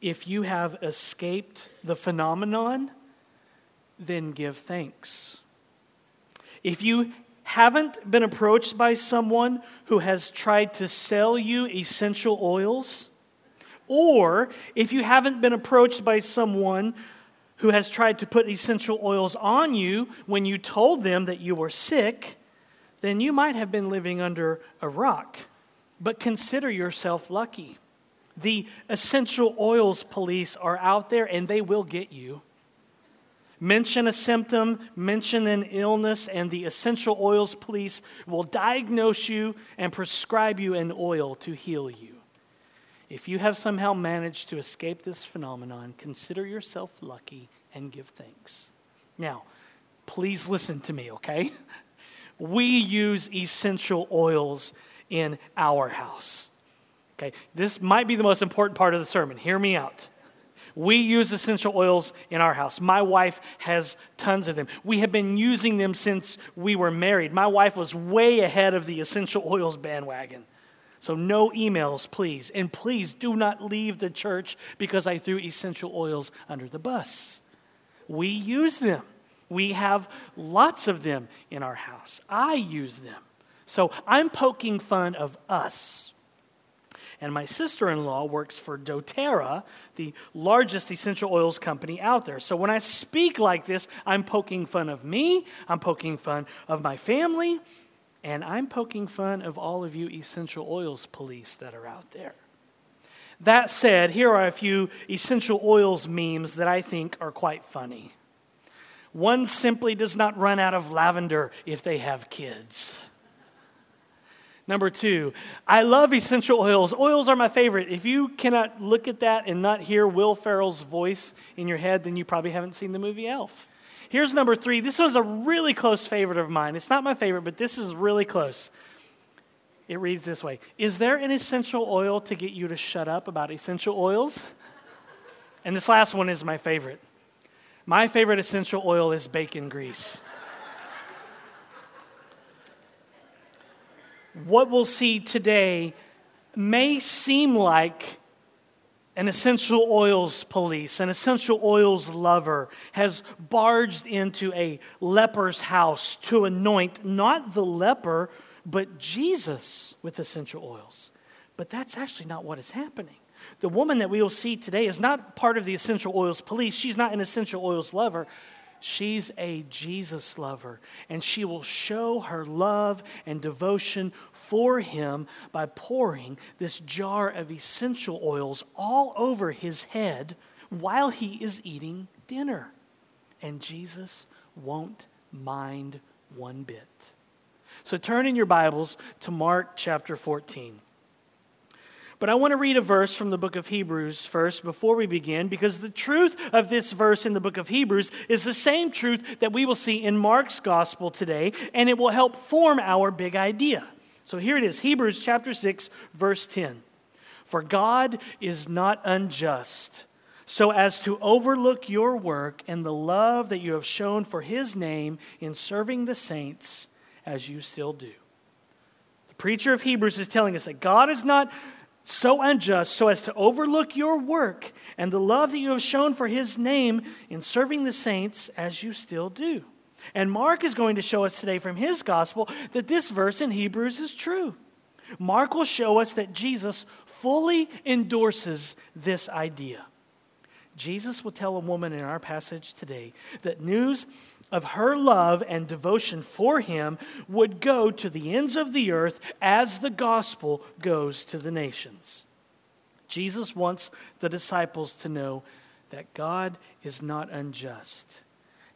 if you have escaped the phenomenon, then give thanks. If you haven't been approached by someone who has tried to sell you essential oils, or if you haven't been approached by someone who has tried to put essential oils on you when you told them that you were sick, then you might have been living under a rock. But consider yourself lucky. The essential oils police are out there and they will get you. Mention a symptom, mention an illness, and the essential oils police will diagnose you and prescribe you an oil to heal you. If you have somehow managed to escape this phenomenon, consider yourself lucky and give thanks. Now, please listen to me, okay? We use essential oils in our house. Okay, this might be the most important part of the sermon. Hear me out. We use essential oils in our house. My wife has tons of them. We have been using them since we were married. My wife was way ahead of the essential oils bandwagon. So, no emails, please. And please do not leave the church because I threw essential oils under the bus. We use them. We have lots of them in our house. I use them. So, I'm poking fun of us and my sister in law works for doTERRA, the largest essential oils company out there. So when I speak like this, I'm poking fun of me, I'm poking fun of my family, and I'm poking fun of all of you essential oils police that are out there. That said, here are a few essential oils memes that I think are quite funny. One simply does not run out of lavender if they have kids. Number two, I love essential oils. Oils are my favorite. If you cannot look at that and not hear Will Ferrell's voice in your head, then you probably haven't seen the movie Elf. Here's number three. This was a really close favorite of mine. It's not my favorite, but this is really close. It reads this way Is there an essential oil to get you to shut up about essential oils? And this last one is my favorite. My favorite essential oil is bacon grease. What we'll see today may seem like an essential oils police, an essential oils lover, has barged into a leper's house to anoint not the leper, but Jesus with essential oils. But that's actually not what is happening. The woman that we will see today is not part of the essential oils police. She's not an essential oils lover. She's a Jesus lover, and she will show her love and devotion for him by pouring this jar of essential oils all over his head while he is eating dinner. And Jesus won't mind one bit. So turn in your Bibles to Mark chapter 14. But I want to read a verse from the book of Hebrews first before we begin, because the truth of this verse in the book of Hebrews is the same truth that we will see in Mark's gospel today, and it will help form our big idea. So here it is Hebrews chapter 6, verse 10. For God is not unjust so as to overlook your work and the love that you have shown for his name in serving the saints as you still do. The preacher of Hebrews is telling us that God is not so unjust so as to overlook your work and the love that you have shown for his name in serving the saints as you still do. And Mark is going to show us today from his gospel that this verse in Hebrews is true. Mark will show us that Jesus fully endorses this idea. Jesus will tell a woman in our passage today that news of her love and devotion for him would go to the ends of the earth as the gospel goes to the nations. Jesus wants the disciples to know that God is not unjust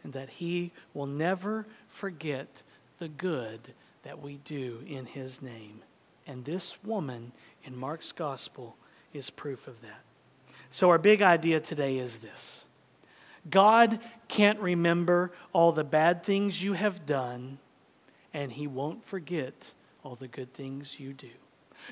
and that he will never forget the good that we do in his name. And this woman in Mark's gospel is proof of that. So, our big idea today is this God can't remember all the bad things you have done, and He won't forget all the good things you do.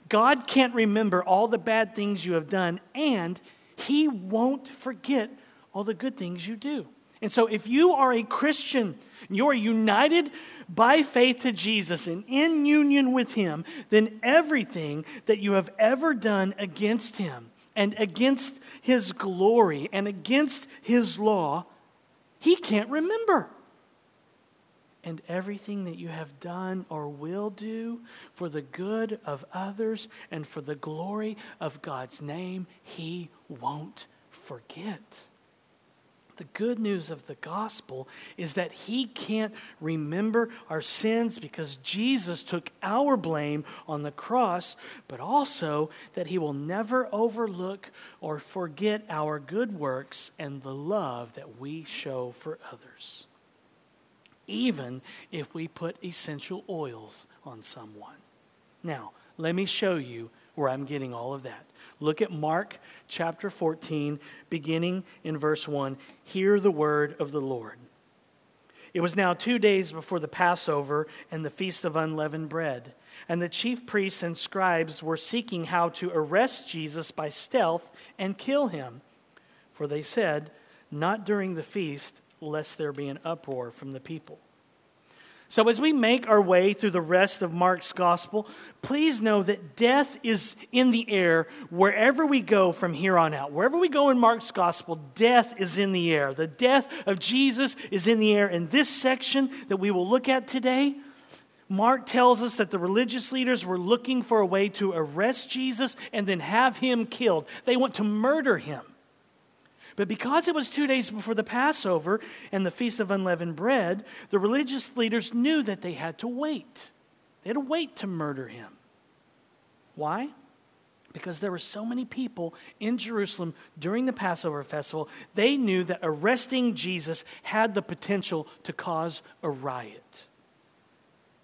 God can't remember all the bad things you have done, and He won't forget all the good things you do. And so, if you are a Christian, you are united by faith to Jesus and in union with Him, then everything that you have ever done against Him and against his glory and against his law, he can't remember. And everything that you have done or will do for the good of others and for the glory of God's name, he won't forget. The good news of the gospel is that He can't remember our sins because Jesus took our blame on the cross, but also that He will never overlook or forget our good works and the love that we show for others, even if we put essential oils on someone. Now, let me show you where I'm getting all of that. Look at Mark chapter 14, beginning in verse 1. Hear the word of the Lord. It was now two days before the Passover and the feast of unleavened bread. And the chief priests and scribes were seeking how to arrest Jesus by stealth and kill him. For they said, Not during the feast, lest there be an uproar from the people. So, as we make our way through the rest of Mark's gospel, please know that death is in the air wherever we go from here on out. Wherever we go in Mark's gospel, death is in the air. The death of Jesus is in the air. In this section that we will look at today, Mark tells us that the religious leaders were looking for a way to arrest Jesus and then have him killed. They want to murder him. But because it was two days before the Passover and the Feast of Unleavened Bread, the religious leaders knew that they had to wait. They had to wait to murder him. Why? Because there were so many people in Jerusalem during the Passover festival, they knew that arresting Jesus had the potential to cause a riot.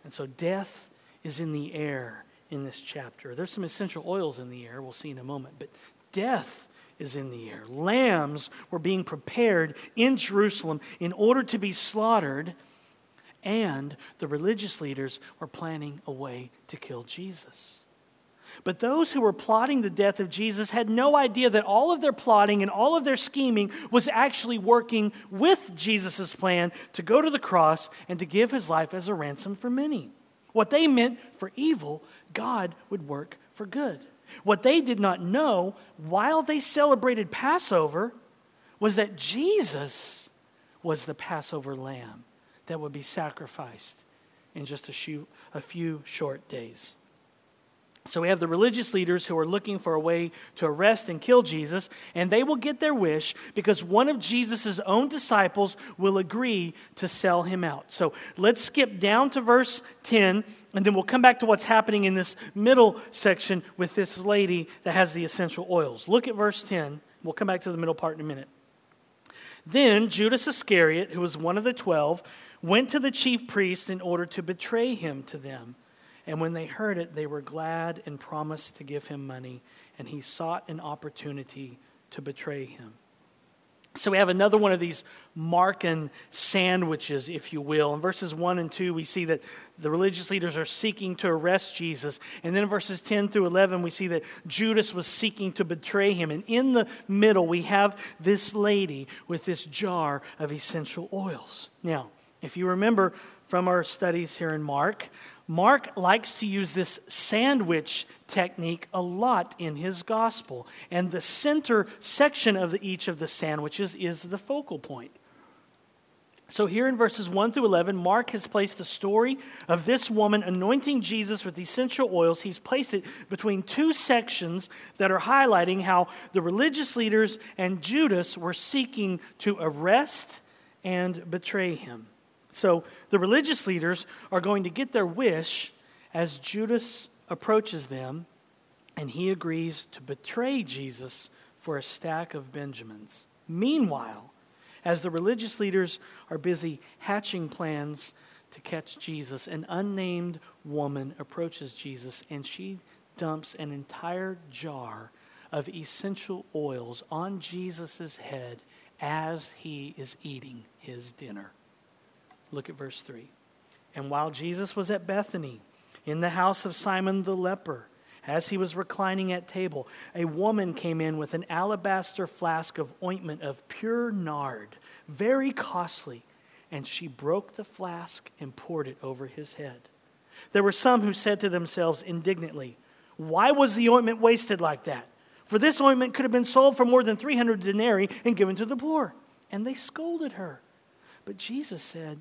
And so death is in the air in this chapter. There's some essential oils in the air, we'll see in a moment, but death is in the air. Lambs were being prepared in Jerusalem in order to be slaughtered, and the religious leaders were planning a way to kill Jesus. But those who were plotting the death of Jesus had no idea that all of their plotting and all of their scheming was actually working with Jesus' plan to go to the cross and to give his life as a ransom for many. What they meant for evil, God would work for good. What they did not know while they celebrated Passover was that Jesus was the Passover lamb that would be sacrificed in just a few, a few short days. So we have the religious leaders who are looking for a way to arrest and kill Jesus, and they will get their wish because one of Jesus' own disciples will agree to sell him out. So let's skip down to verse 10, and then we'll come back to what's happening in this middle section with this lady that has the essential oils. Look at verse 10. We'll come back to the middle part in a minute. Then Judas Iscariot, who was one of the twelve, went to the chief priests in order to betray him to them. And when they heard it, they were glad and promised to give him money. And he sought an opportunity to betray him. So we have another one of these Markan sandwiches, if you will. In verses 1 and 2, we see that the religious leaders are seeking to arrest Jesus. And then in verses 10 through 11, we see that Judas was seeking to betray him. And in the middle, we have this lady with this jar of essential oils. Now, if you remember from our studies here in Mark, Mark likes to use this sandwich technique a lot in his gospel. And the center section of the, each of the sandwiches is the focal point. So, here in verses 1 through 11, Mark has placed the story of this woman anointing Jesus with essential oils. He's placed it between two sections that are highlighting how the religious leaders and Judas were seeking to arrest and betray him. So the religious leaders are going to get their wish as Judas approaches them and he agrees to betray Jesus for a stack of Benjamins. Meanwhile, as the religious leaders are busy hatching plans to catch Jesus, an unnamed woman approaches Jesus and she dumps an entire jar of essential oils on Jesus' head as he is eating his dinner. Look at verse 3. And while Jesus was at Bethany, in the house of Simon the leper, as he was reclining at table, a woman came in with an alabaster flask of ointment of pure nard, very costly, and she broke the flask and poured it over his head. There were some who said to themselves indignantly, Why was the ointment wasted like that? For this ointment could have been sold for more than 300 denarii and given to the poor. And they scolded her. But Jesus said,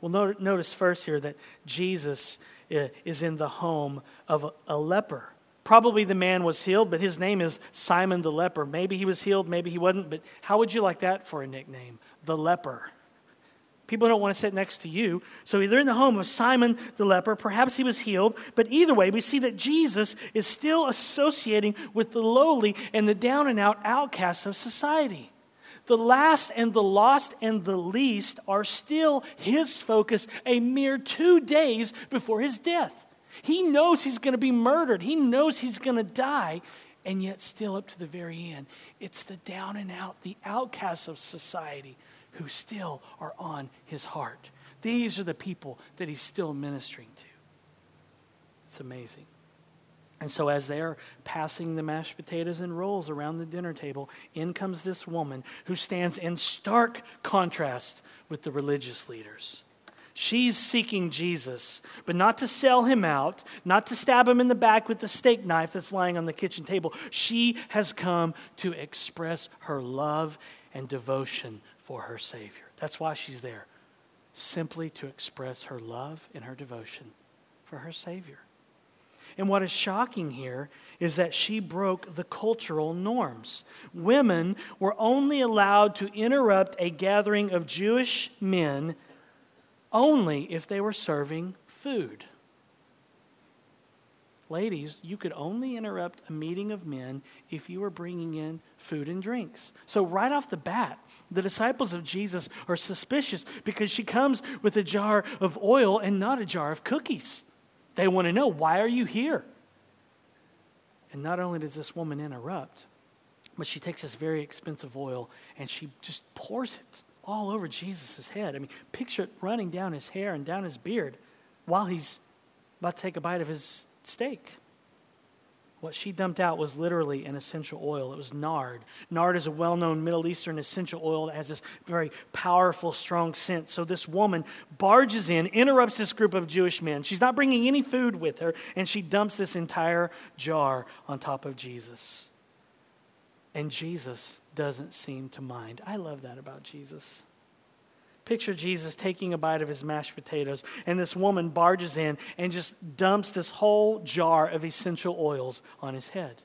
Well, notice first here that Jesus uh, is in the home of a leper. Probably the man was healed, but his name is Simon the leper. Maybe he was healed, maybe he wasn't, but how would you like that for a nickname? The leper. People don't want to sit next to you. So they're in the home of Simon the leper. Perhaps he was healed, but either way, we see that Jesus is still associating with the lowly and the down and out outcasts of society. The last and the lost and the least are still his focus a mere two days before his death. He knows he's going to be murdered, he knows he's going to die, and yet, still up to the very end, it's the down and out, the outcasts of society who still are on his heart. These are the people that he's still ministering to. It's amazing. And so, as they are passing the mashed potatoes and rolls around the dinner table, in comes this woman who stands in stark contrast with the religious leaders. She's seeking Jesus, but not to sell him out, not to stab him in the back with the steak knife that's lying on the kitchen table. She has come to express her love and devotion for her Savior. That's why she's there, simply to express her love and her devotion for her Savior. And what is shocking here is that she broke the cultural norms. Women were only allowed to interrupt a gathering of Jewish men only if they were serving food. Ladies, you could only interrupt a meeting of men if you were bringing in food and drinks. So, right off the bat, the disciples of Jesus are suspicious because she comes with a jar of oil and not a jar of cookies. They want to know, why are you here? And not only does this woman interrupt, but she takes this very expensive oil and she just pours it all over Jesus' head. I mean, picture it running down his hair and down his beard while he's about to take a bite of his steak. What she dumped out was literally an essential oil. It was nard. Nard is a well known Middle Eastern essential oil that has this very powerful, strong scent. So this woman barges in, interrupts this group of Jewish men. She's not bringing any food with her, and she dumps this entire jar on top of Jesus. And Jesus doesn't seem to mind. I love that about Jesus. Picture Jesus taking a bite of his mashed potatoes, and this woman barges in and just dumps this whole jar of essential oils on his head.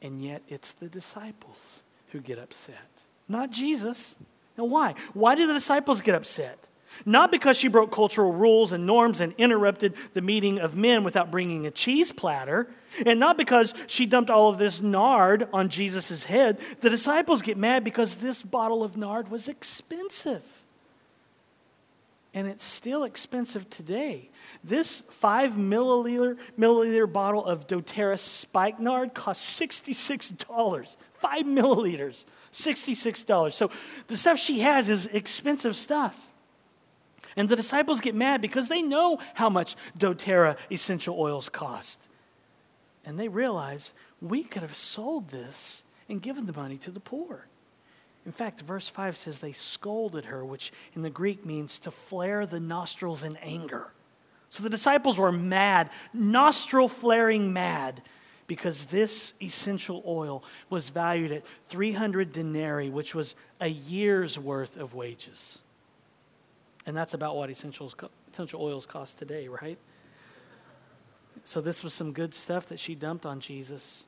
And yet, it's the disciples who get upset, not Jesus. Now, why? Why do the disciples get upset? Not because she broke cultural rules and norms and interrupted the meeting of men without bringing a cheese platter, and not because she dumped all of this nard on Jesus' head. The disciples get mad because this bottle of nard was expensive. And it's still expensive today. This five milliliter, milliliter bottle of doTERRA spikenard costs $66. Five milliliters, $66. So the stuff she has is expensive stuff. And the disciples get mad because they know how much doTERRA essential oils cost. And they realize we could have sold this and given the money to the poor. In fact, verse 5 says they scolded her, which in the Greek means to flare the nostrils in anger. So the disciples were mad, nostril flaring mad, because this essential oil was valued at 300 denarii, which was a year's worth of wages. And that's about what essentials, essential oils cost today, right? So, this was some good stuff that she dumped on Jesus.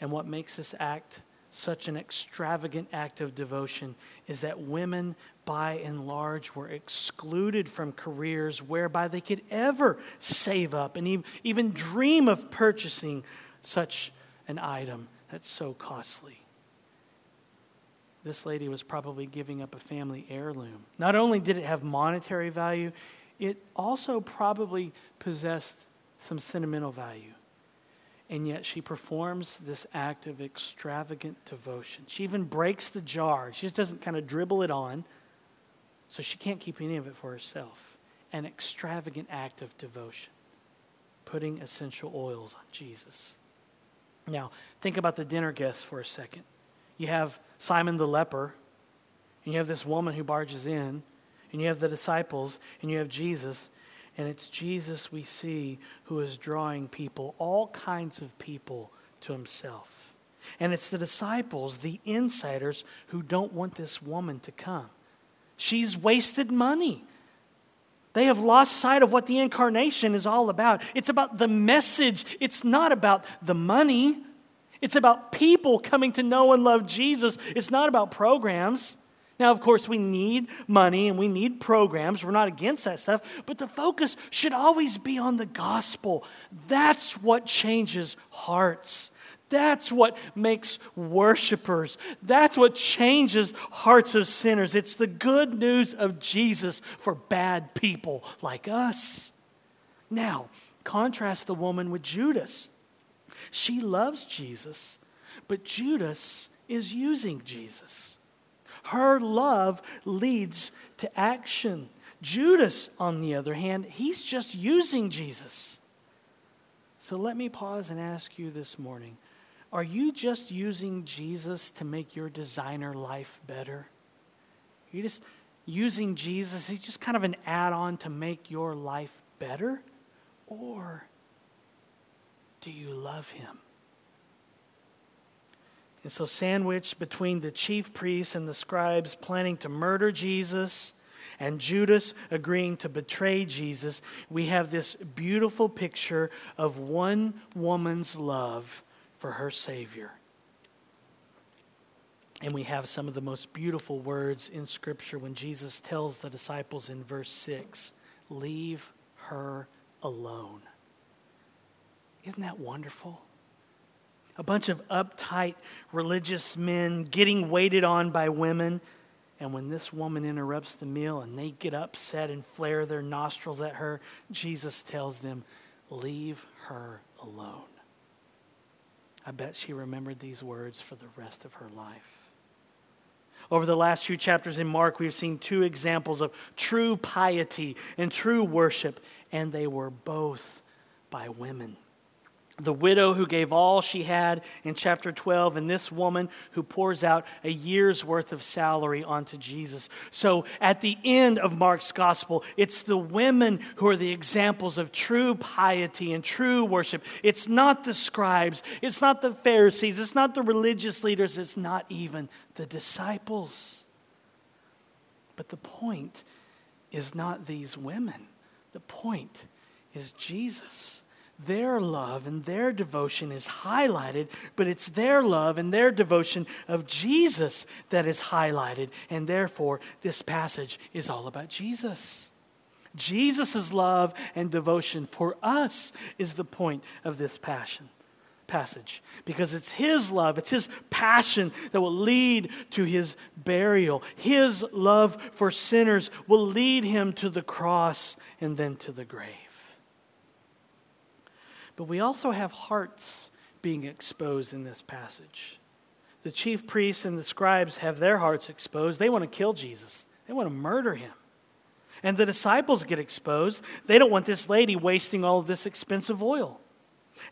And what makes this act such an extravagant act of devotion is that women, by and large, were excluded from careers whereby they could ever save up and even dream of purchasing such an item that's so costly this lady was probably giving up a family heirloom. Not only did it have monetary value, it also probably possessed some sentimental value. And yet she performs this act of extravagant devotion. She even breaks the jar. She just doesn't kind of dribble it on, so she can't keep any of it for herself. An extravagant act of devotion, putting essential oils on Jesus. Now, think about the dinner guests for a second. You have Simon the leper, and you have this woman who barges in, and you have the disciples, and you have Jesus. And it's Jesus we see who is drawing people, all kinds of people, to himself. And it's the disciples, the insiders, who don't want this woman to come. She's wasted money. They have lost sight of what the incarnation is all about. It's about the message, it's not about the money. It's about people coming to know and love Jesus. It's not about programs. Now, of course, we need money and we need programs. We're not against that stuff, but the focus should always be on the gospel. That's what changes hearts. That's what makes worshipers. That's what changes hearts of sinners. It's the good news of Jesus for bad people like us. Now, contrast the woman with Judas. She loves Jesus, but Judas is using Jesus. Her love leads to action. Judas, on the other hand, he's just using Jesus. So let me pause and ask you this morning are you just using Jesus to make your designer life better? Are you just using Jesus? He's just kind of an add on to make your life better? Or do you love him? And so, sandwiched between the chief priests and the scribes planning to murder Jesus and Judas agreeing to betray Jesus, we have this beautiful picture of one woman's love for her Savior. And we have some of the most beautiful words in Scripture when Jesus tells the disciples in verse 6 Leave her alone. Isn't that wonderful? a bunch of uptight religious men getting waited on by women. And when this woman interrupts the meal and they get upset and flare their nostrils at her, Jesus tells them, Leave her alone. I bet she remembered these words for the rest of her life. Over the last few chapters in Mark, we've seen two examples of true piety and true worship, and they were both by women the widow who gave all she had in chapter 12, and this woman who pours out a year's worth of salary onto Jesus. So at the end of Mark's gospel, it's the women who are the examples of true piety and true worship. It's not the scribes, it's not the Pharisees, it's not the religious leaders, it's not even the disciples. But the point is not these women, the point is Jesus their love and their devotion is highlighted, but it's their love and their devotion of Jesus that is highlighted. And therefore, this passage is all about Jesus. Jesus' love and devotion for us is the point of this passion passage because it's his love, it's his passion that will lead to his burial. His love for sinners will lead him to the cross and then to the grave. But we also have hearts being exposed in this passage. The chief priests and the scribes have their hearts exposed. They want to kill Jesus, they want to murder him. And the disciples get exposed. They don't want this lady wasting all of this expensive oil.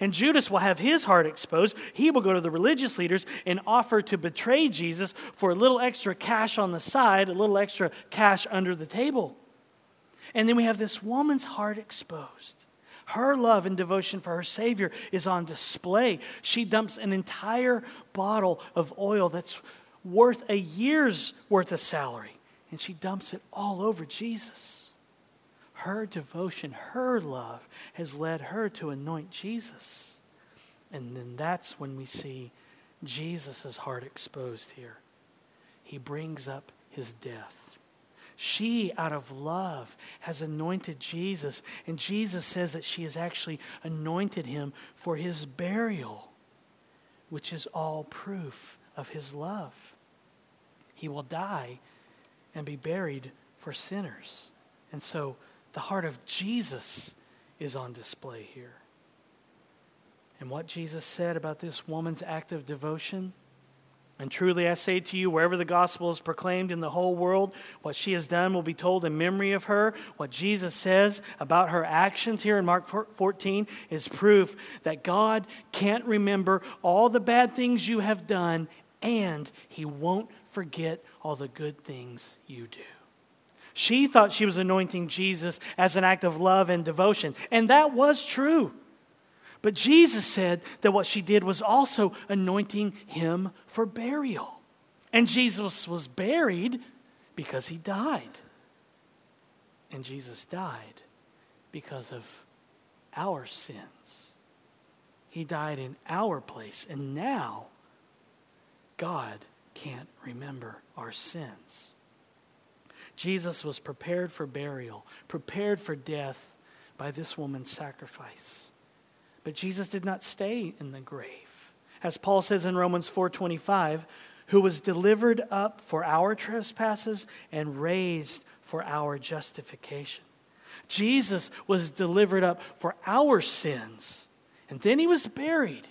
And Judas will have his heart exposed. He will go to the religious leaders and offer to betray Jesus for a little extra cash on the side, a little extra cash under the table. And then we have this woman's heart exposed. Her love and devotion for her Savior is on display. She dumps an entire bottle of oil that's worth a year's worth of salary, and she dumps it all over Jesus. Her devotion, her love has led her to anoint Jesus. And then that's when we see Jesus' heart exposed here. He brings up his death. She, out of love, has anointed Jesus. And Jesus says that she has actually anointed him for his burial, which is all proof of his love. He will die and be buried for sinners. And so the heart of Jesus is on display here. and what Jesus said about this woman's act of devotion? And truly I say to you, wherever the gospel is proclaimed in the whole world, what she has done will be told in memory of her. What Jesus says about her actions here in Mark 14 is proof that God can't remember all the bad things you have done, and He won't forget all the good things you do. She thought she was anointing Jesus as an act of love and devotion, and that was true. But Jesus said that what she did was also anointing him for burial. And Jesus was buried because he died. And Jesus died because of our sins. He died in our place. And now, God can't remember our sins. Jesus was prepared for burial, prepared for death by this woman's sacrifice. But Jesus did not stay in the grave. As Paul says in Romans 4:25, who was delivered up for our trespasses and raised for our justification. Jesus was delivered up for our sins. And then he was buried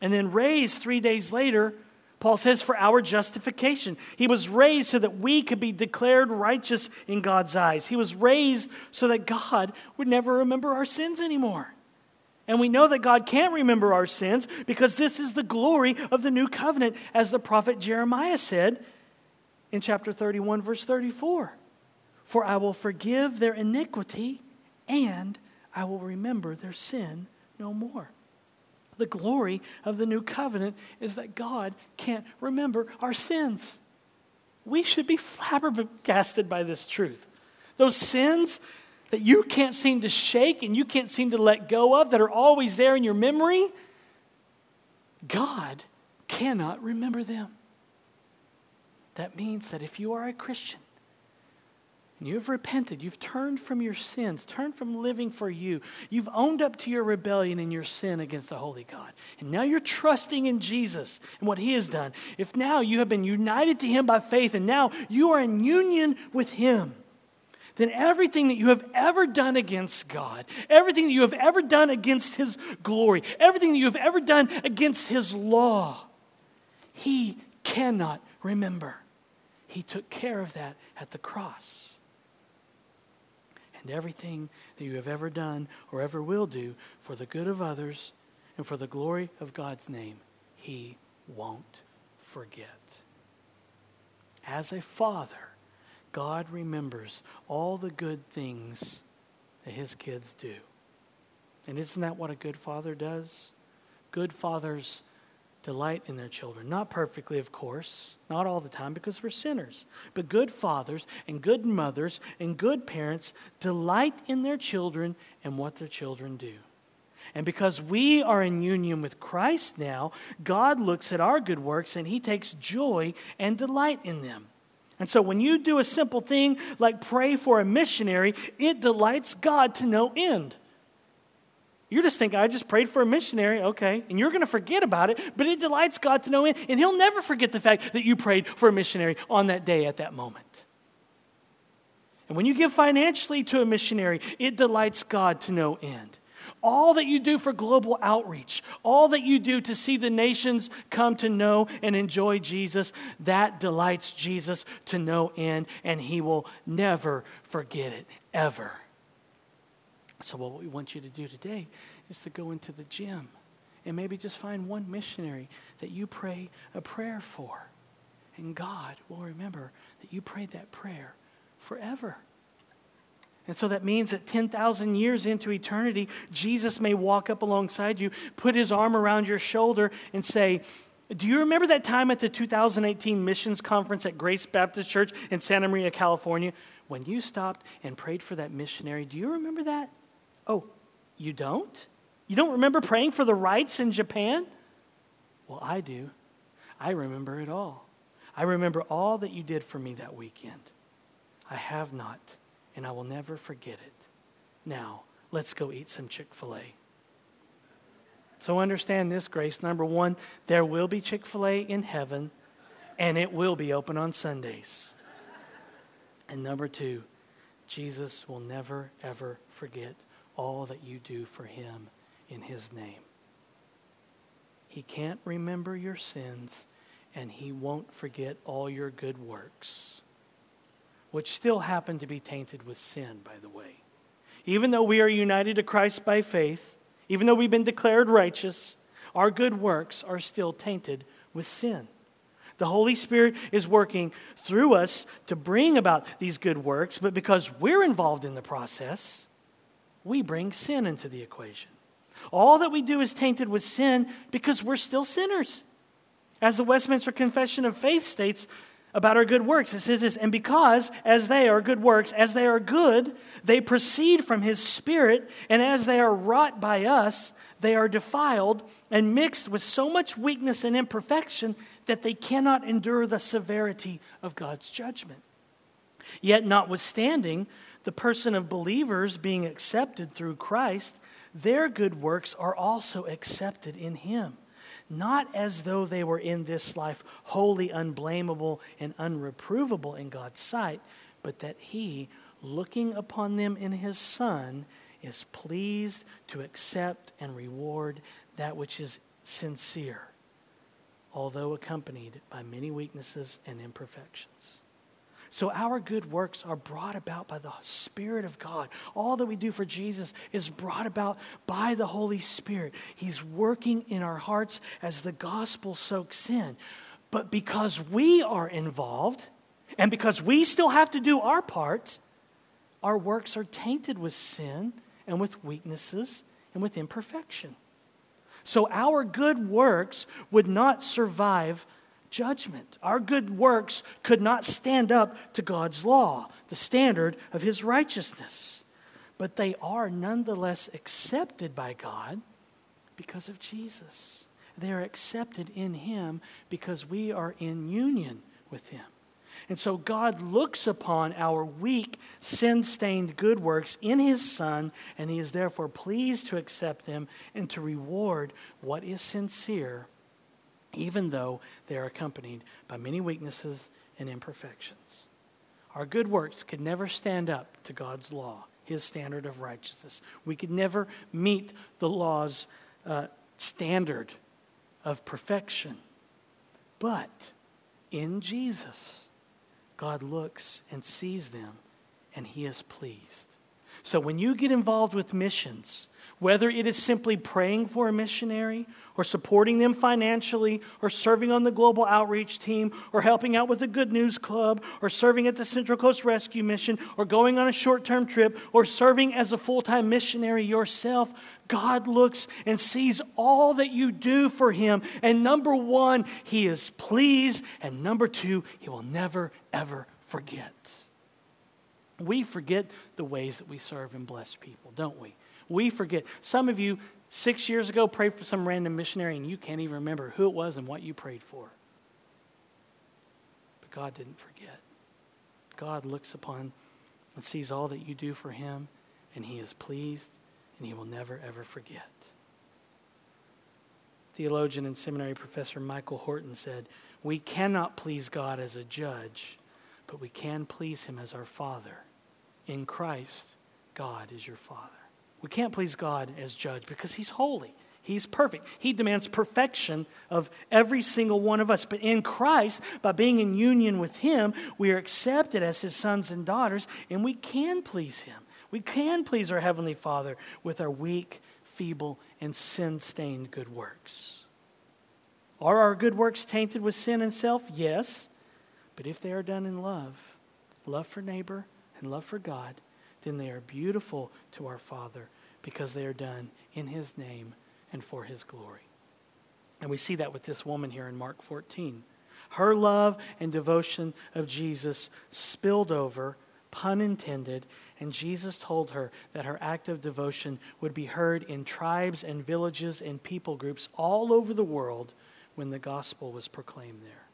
and then raised 3 days later Paul says, for our justification. He was raised so that we could be declared righteous in God's eyes. He was raised so that God would never remember our sins anymore. And we know that God can't remember our sins because this is the glory of the new covenant, as the prophet Jeremiah said in chapter 31, verse 34. For I will forgive their iniquity and I will remember their sin no more. The glory of the new covenant is that God can't remember our sins. We should be flabbergasted by this truth. Those sins that you can't seem to shake and you can't seem to let go of, that are always there in your memory, God cannot remember them. That means that if you are a Christian, and you have repented, you've turned from your sins, turned from living for you, you've owned up to your rebellion and your sin against the Holy God, and now you're trusting in Jesus and what He has done. If now you have been united to Him by faith and now you are in union with Him, then everything that you have ever done against God, everything that you have ever done against His glory, everything that you have ever done against His law, He cannot remember. He took care of that at the cross. And everything that you have ever done or ever will do for the good of others and for the glory of God's name, He won't forget. As a father, God remembers all the good things that his kids do. And isn't that what a good father does? Good fathers delight in their children. Not perfectly, of course, not all the time because we're sinners. But good fathers and good mothers and good parents delight in their children and what their children do. And because we are in union with Christ now, God looks at our good works and he takes joy and delight in them. And so when you do a simple thing like pray for a missionary, it delights God to no end. You're just thinking, I just prayed for a missionary, okay, and you're going to forget about it, but it delights God to no end, and He'll never forget the fact that you prayed for a missionary on that day at that moment. And when you give financially to a missionary, it delights God to no end all that you do for global outreach, all that you do to see the nations come to know and enjoy Jesus, that delights Jesus to no end, and he will never forget it, ever. So, what we want you to do today is to go into the gym and maybe just find one missionary that you pray a prayer for. And God will remember that you prayed that prayer forever. And so that means that 10,000 years into eternity, Jesus may walk up alongside you, put his arm around your shoulder, and say, Do you remember that time at the 2018 missions conference at Grace Baptist Church in Santa Maria, California, when you stopped and prayed for that missionary? Do you remember that? Oh, you don't? You don't remember praying for the rights in Japan? Well, I do. I remember it all. I remember all that you did for me that weekend. I have not and I will never forget it. Now, let's go eat some Chick fil A. So understand this, Grace. Number one, there will be Chick fil A in heaven, and it will be open on Sundays. And number two, Jesus will never, ever forget all that you do for him in his name. He can't remember your sins, and He won't forget all your good works, which still happen to be tainted with sin, by the way. Even though we are united to Christ by faith, even though we've been declared righteous, our good works are still tainted with sin. The Holy Spirit is working through us to bring about these good works, but because we're involved in the process, we bring sin into the equation. All that we do is tainted with sin because we're still sinners. As the Westminster Confession of Faith states about our good works, it says this, and because, as they are good works, as they are good, they proceed from His Spirit, and as they are wrought by us, they are defiled and mixed with so much weakness and imperfection that they cannot endure the severity of God's judgment. Yet, notwithstanding the person of believers being accepted through Christ, their good works are also accepted in Him, not as though they were in this life wholly unblameable and unreprovable in God's sight, but that He, looking upon them in His Son, is pleased to accept and reward that which is sincere although accompanied by many weaknesses and imperfections. So, our good works are brought about by the Spirit of God. All that we do for Jesus is brought about by the Holy Spirit. He's working in our hearts as the gospel soaks in. But because we are involved, and because we still have to do our part, our works are tainted with sin and with weaknesses and with imperfection. So our good works would not survive judgment. Our good works could not stand up to God's law, the standard of his righteousness. But they are nonetheless accepted by God because of Jesus. They are accepted in him because we are in union with him. And so God looks upon our weak, sin stained good works in His Son, and He is therefore pleased to accept them and to reward what is sincere, even though they are accompanied by many weaknesses and imperfections. Our good works could never stand up to God's law, His standard of righteousness. We could never meet the law's uh, standard of perfection. But in Jesus, God looks and sees them and he is pleased. So when you get involved with missions, whether it is simply praying for a missionary or supporting them financially or serving on the global outreach team or helping out with the Good News Club or serving at the Central Coast Rescue Mission or going on a short term trip or serving as a full time missionary yourself, God looks and sees all that you do for Him. And number one, He is pleased. And number two, He will never, ever forget. We forget the ways that we serve and bless people, don't we? We forget. Some of you, six years ago, prayed for some random missionary and you can't even remember who it was and what you prayed for. But God didn't forget. God looks upon and sees all that you do for Him, and He is pleased, and He will never, ever forget. Theologian and seminary professor Michael Horton said, We cannot please God as a judge, but we can please Him as our Father. In Christ, God is your Father. We can't please God as judge because He's holy. He's perfect. He demands perfection of every single one of us. But in Christ, by being in union with Him, we are accepted as His sons and daughters, and we can please Him. We can please our Heavenly Father with our weak, feeble, and sin stained good works. Are our good works tainted with sin and self? Yes. But if they are done in love, love for neighbor and love for God, then they are beautiful to our Father because they are done in His name and for His glory. And we see that with this woman here in Mark 14. Her love and devotion of Jesus spilled over, pun intended, and Jesus told her that her act of devotion would be heard in tribes and villages and people groups all over the world when the gospel was proclaimed there.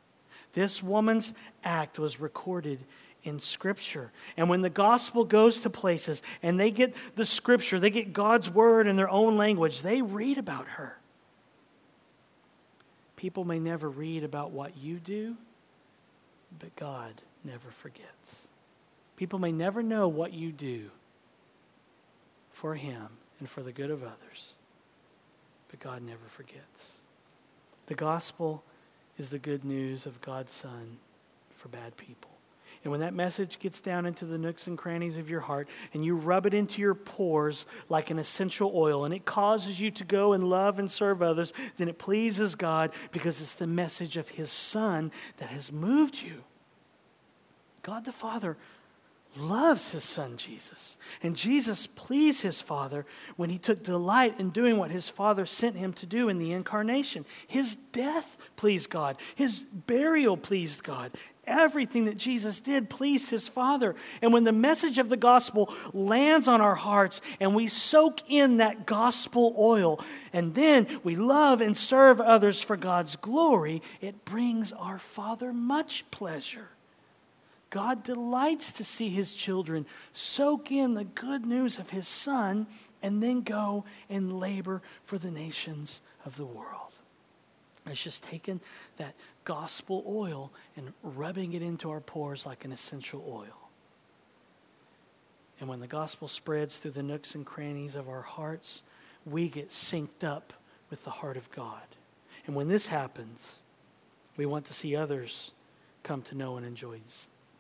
This woman's act was recorded in Scripture. And when the gospel goes to places and they get the Scripture, they get God's word in their own language, they read about her. People may never read about what you do, but God never forgets. People may never know what you do for Him and for the good of others, but God never forgets. The gospel is the good news of God's Son for bad people. And when that message gets down into the nooks and crannies of your heart and you rub it into your pores like an essential oil and it causes you to go and love and serve others, then it pleases God because it's the message of His Son that has moved you. God the Father loves his son Jesus. And Jesus pleased his Father when he took delight in doing what his Father sent him to do in the incarnation. His death pleased God, his burial pleased God. Everything that Jesus did pleased his Father. And when the message of the gospel lands on our hearts and we soak in that gospel oil, and then we love and serve others for God's glory, it brings our Father much pleasure. God delights to see his children soak in the good news of his son and then go and labor for the nations of the world. It's just taken that gospel oil and rubbing it into our pores like an essential oil. And when the gospel spreads through the nooks and crannies of our hearts, we get synced up with the heart of God. And when this happens, we want to see others come to know and enjoy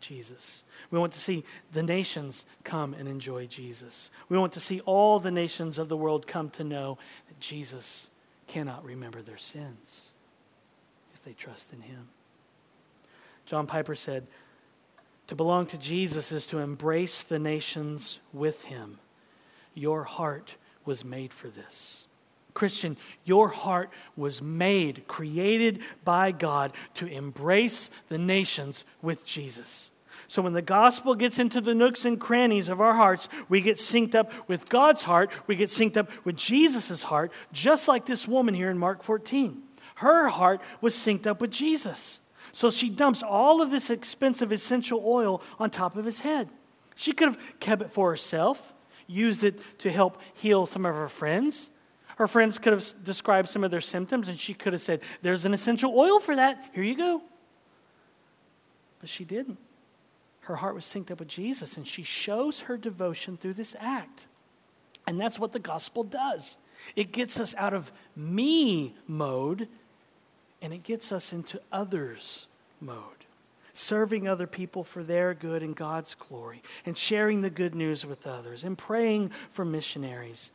Jesus. We want to see the nations come and enjoy Jesus. We want to see all the nations of the world come to know that Jesus cannot remember their sins if they trust in him. John Piper said, To belong to Jesus is to embrace the nations with him. Your heart was made for this. Christian, your heart was made, created by God to embrace the nations with Jesus. So when the gospel gets into the nooks and crannies of our hearts, we get synced up with God's heart, we get synced up with Jesus' heart, just like this woman here in Mark 14. Her heart was synced up with Jesus. So she dumps all of this expensive essential oil on top of his head. She could have kept it for herself, used it to help heal some of her friends. Her friends could have described some of their symptoms, and she could have said, There's an essential oil for that. Here you go. But she didn't. Her heart was synced up with Jesus, and she shows her devotion through this act. And that's what the gospel does it gets us out of me mode and it gets us into others mode serving other people for their good and God's glory, and sharing the good news with others, and praying for missionaries.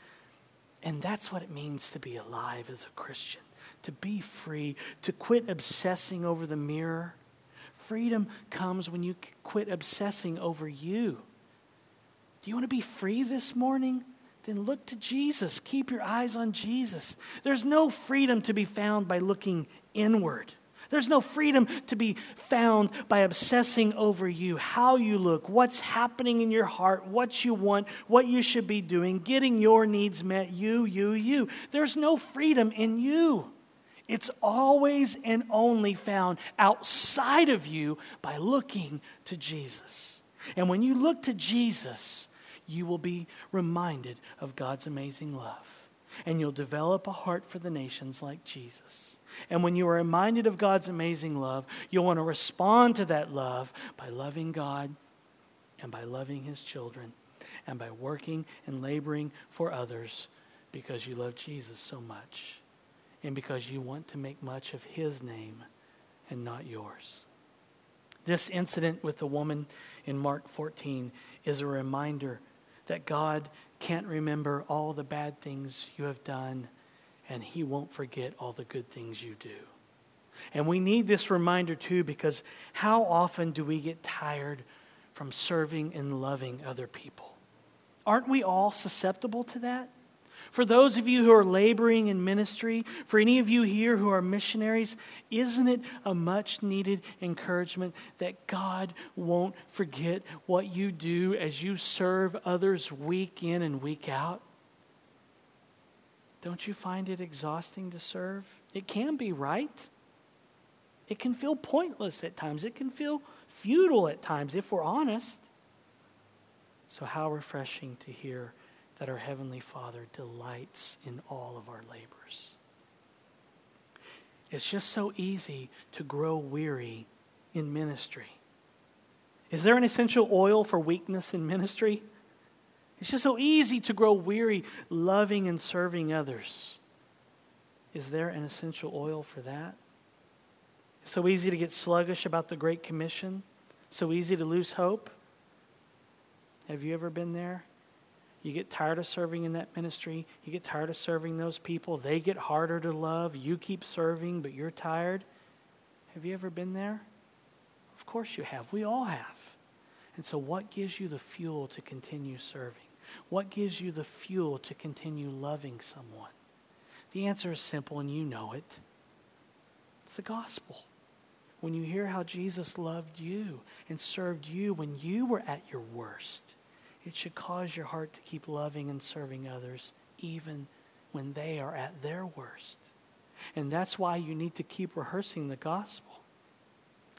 And that's what it means to be alive as a Christian, to be free, to quit obsessing over the mirror. Freedom comes when you quit obsessing over you. Do you want to be free this morning? Then look to Jesus. Keep your eyes on Jesus. There's no freedom to be found by looking inward. There's no freedom to be found by obsessing over you, how you look, what's happening in your heart, what you want, what you should be doing, getting your needs met, you, you, you. There's no freedom in you. It's always and only found outside of you by looking to Jesus. And when you look to Jesus, you will be reminded of God's amazing love. And you'll develop a heart for the nations like Jesus. And when you are reminded of God's amazing love, you'll want to respond to that love by loving God and by loving His children and by working and laboring for others because you love Jesus so much and because you want to make much of His name and not yours. This incident with the woman in Mark 14 is a reminder that God can't remember all the bad things you have done and He won't forget all the good things you do. And we need this reminder too because how often do we get tired from serving and loving other people? Aren't we all susceptible to that? For those of you who are laboring in ministry, for any of you here who are missionaries, isn't it a much needed encouragement that God won't forget what you do as you serve others week in and week out? Don't you find it exhausting to serve? It can be, right? It can feel pointless at times. It can feel futile at times, if we're honest. So, how refreshing to hear that our Heavenly Father delights in all of our labors. It's just so easy to grow weary in ministry. Is there an essential oil for weakness in ministry? It's just so easy to grow weary loving and serving others. Is there an essential oil for that? It's so easy to get sluggish about the Great Commission, so easy to lose hope. Have you ever been there? You get tired of serving in that ministry. You get tired of serving those people. They get harder to love. You keep serving, but you're tired. Have you ever been there? Of course you have. We all have. And so, what gives you the fuel to continue serving? What gives you the fuel to continue loving someone? The answer is simple, and you know it it's the gospel. When you hear how Jesus loved you and served you when you were at your worst, it should cause your heart to keep loving and serving others even when they are at their worst. And that's why you need to keep rehearsing the gospel.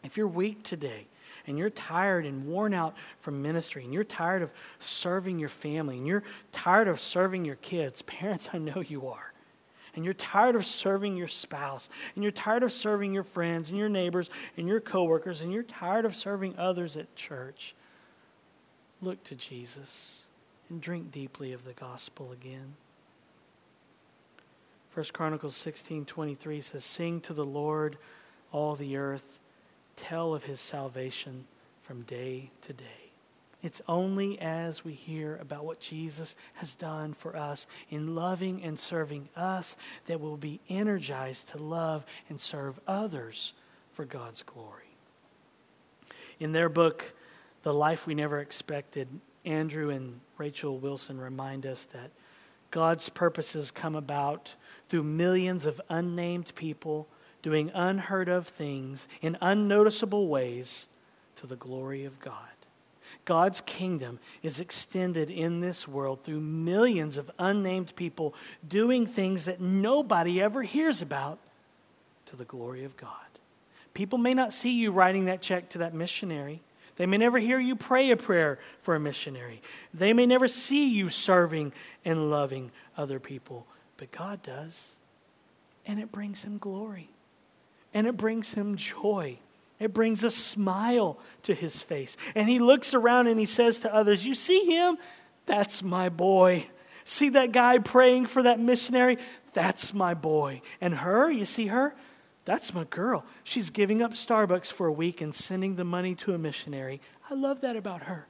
If you're weak today, and you're tired and worn out from ministry, and you're tired of serving your family, and you're tired of serving your kids, parents, I know you are. And you're tired of serving your spouse, and you're tired of serving your friends and your neighbors and your coworkers, and you're tired of serving others at church. Look to Jesus and drink deeply of the gospel again. 1 Chronicles 16 23 says, Sing to the Lord, all the earth tell of his salvation from day to day. It's only as we hear about what Jesus has done for us in loving and serving us that we'll be energized to love and serve others for God's glory. In their book, The Life We Never Expected, Andrew and Rachel Wilson remind us that God's purposes come about through millions of unnamed people doing unheard of things in unnoticeable ways to the glory of God. God's kingdom is extended in this world through millions of unnamed people doing things that nobody ever hears about to the glory of God. People may not see you writing that check to that missionary. They may never hear you pray a prayer for a missionary. They may never see you serving and loving other people, but God does. And it brings him glory and it brings him joy. It brings a smile to his face. And he looks around and he says to others, You see him? That's my boy. See that guy praying for that missionary? That's my boy. And her, you see her? That's my girl. She's giving up Starbucks for a week and sending the money to a missionary. I love that about her.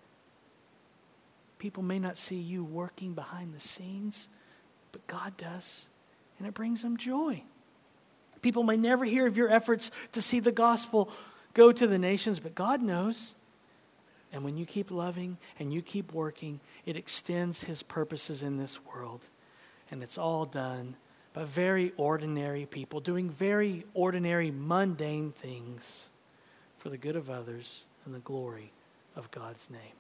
People may not see you working behind the scenes, but God does, and it brings them joy. People may never hear of your efforts to see the gospel go to the nations, but God knows. And when you keep loving and you keep working, it extends His purposes in this world. And it's all done by very ordinary people doing very ordinary, mundane things for the good of others and the glory of God's name.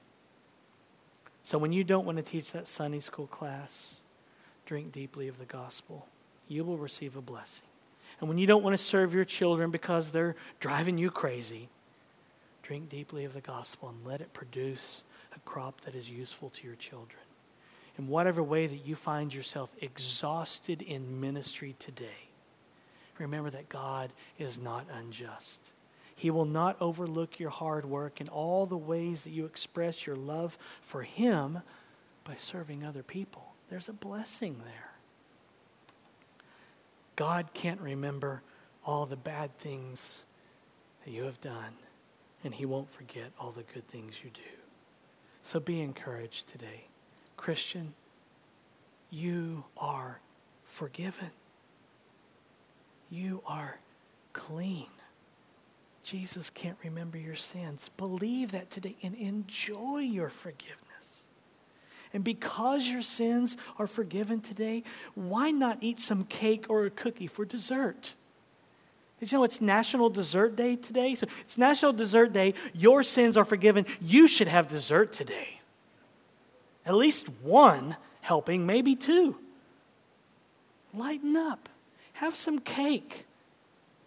So when you don't want to teach that Sunday school class, drink deeply of the gospel. You will receive a blessing. And when you don't want to serve your children because they're driving you crazy, drink deeply of the gospel and let it produce a crop that is useful to your children. In whatever way that you find yourself exhausted in ministry today, remember that God is not unjust. He will not overlook your hard work and all the ways that you express your love for Him by serving other people. There's a blessing there. God can't remember all the bad things that you have done, and He won't forget all the good things you do. So be encouraged today. Christian, you are forgiven. You are clean. Jesus can't remember your sins. Believe that today and enjoy your forgiveness. And because your sins are forgiven today, why not eat some cake or a cookie for dessert? Did you know it's National Dessert Day today? So it's National Dessert Day. Your sins are forgiven. You should have dessert today. At least one helping, maybe two. Lighten up. Have some cake.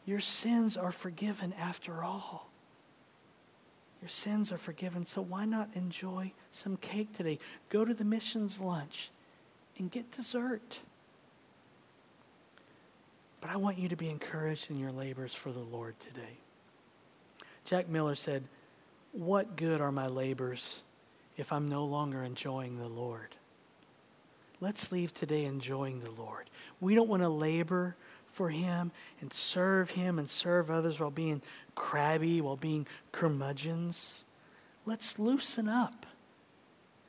Your sins are forgiven after all. Your sins are forgiven, so why not enjoy some cake today? Go to the missions lunch and get dessert. But I want you to be encouraged in your labors for the Lord today. Jack Miller said, What good are my labors if I'm no longer enjoying the Lord? Let's leave today enjoying the Lord. We don't want to labor for Him and serve Him and serve others while being crabby, while being curmudgeons. Let's loosen up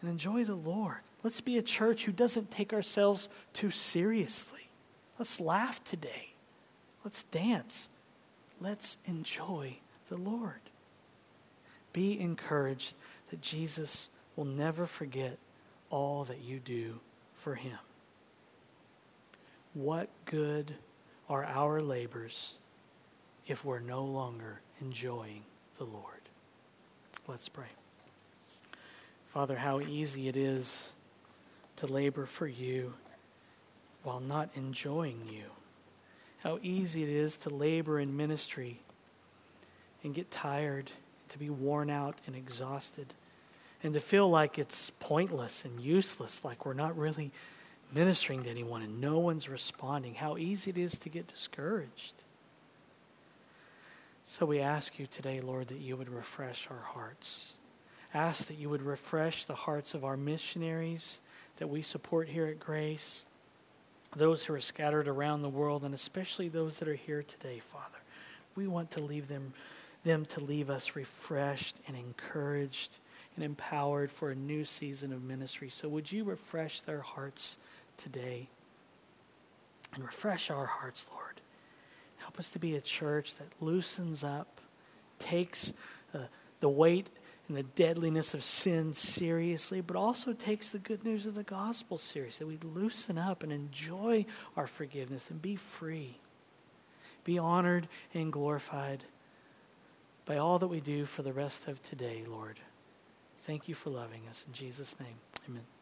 and enjoy the Lord. Let's be a church who doesn't take ourselves too seriously. Let's laugh today. Let's dance. Let's enjoy the Lord. Be encouraged that Jesus will never forget all that you do for him. What good are our labors if we're no longer enjoying the Lord? Let's pray. Father, how easy it is to labor for you while not enjoying you. How easy it is to labor in ministry and get tired, to be worn out and exhausted, and to feel like it's pointless and useless, like we're not really ministering to anyone and no one's responding. How easy it is to get discouraged. So we ask you today, Lord, that you would refresh our hearts. Ask that you would refresh the hearts of our missionaries that we support here at Grace, those who are scattered around the world, and especially those that are here today, Father. We want to leave them, them to leave us refreshed and encouraged and empowered for a new season of ministry. So would you refresh their hearts today? And refresh our hearts, Lord. Help us to be a church that loosens up, takes uh, the weight and the deadliness of sin seriously, but also takes the good news of the gospel seriously. We loosen up and enjoy our forgiveness and be free. Be honored and glorified by all that we do for the rest of today, Lord. Thank you for loving us. In Jesus' name, amen.